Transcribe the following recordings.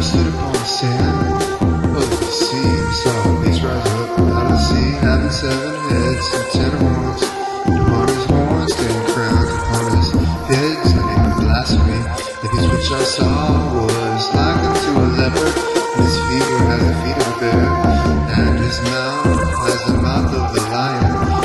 Pharaoh stood upon the sand over the sea and saw a rise up out of the sea, having seven heads and ten horns. And upon his horns ten crowns, upon his heads name of blasphemy. Beast which I saw was like unto a leopard, and feet as the feet of a bear, and his mouth as the mouth of the lion.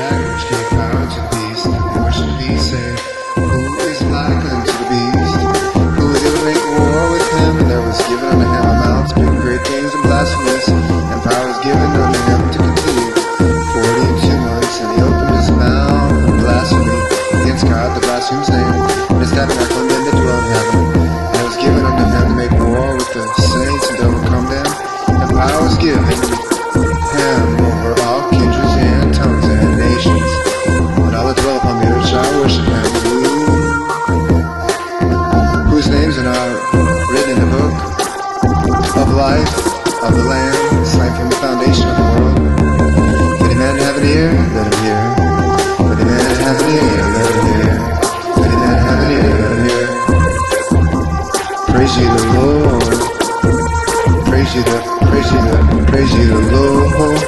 Which gave power to the beast. And they worshipped the beast, saying, Who is like unto the beast? Who is able to make war with him? And there was given unto him a mouth speaking great things and blasphemies, and power was given unto him to continue forty and two months. And he opened his mouth in blasphemy against God, the blaspheme's name, and life of the slain from the foundation of the world. Any man have an ear, let him hear. If any man have an ear, let him hear. If any man have an ear, let him hear. Praise ye the Lord. Praise ye the, praise ye the, praise ye the Lord.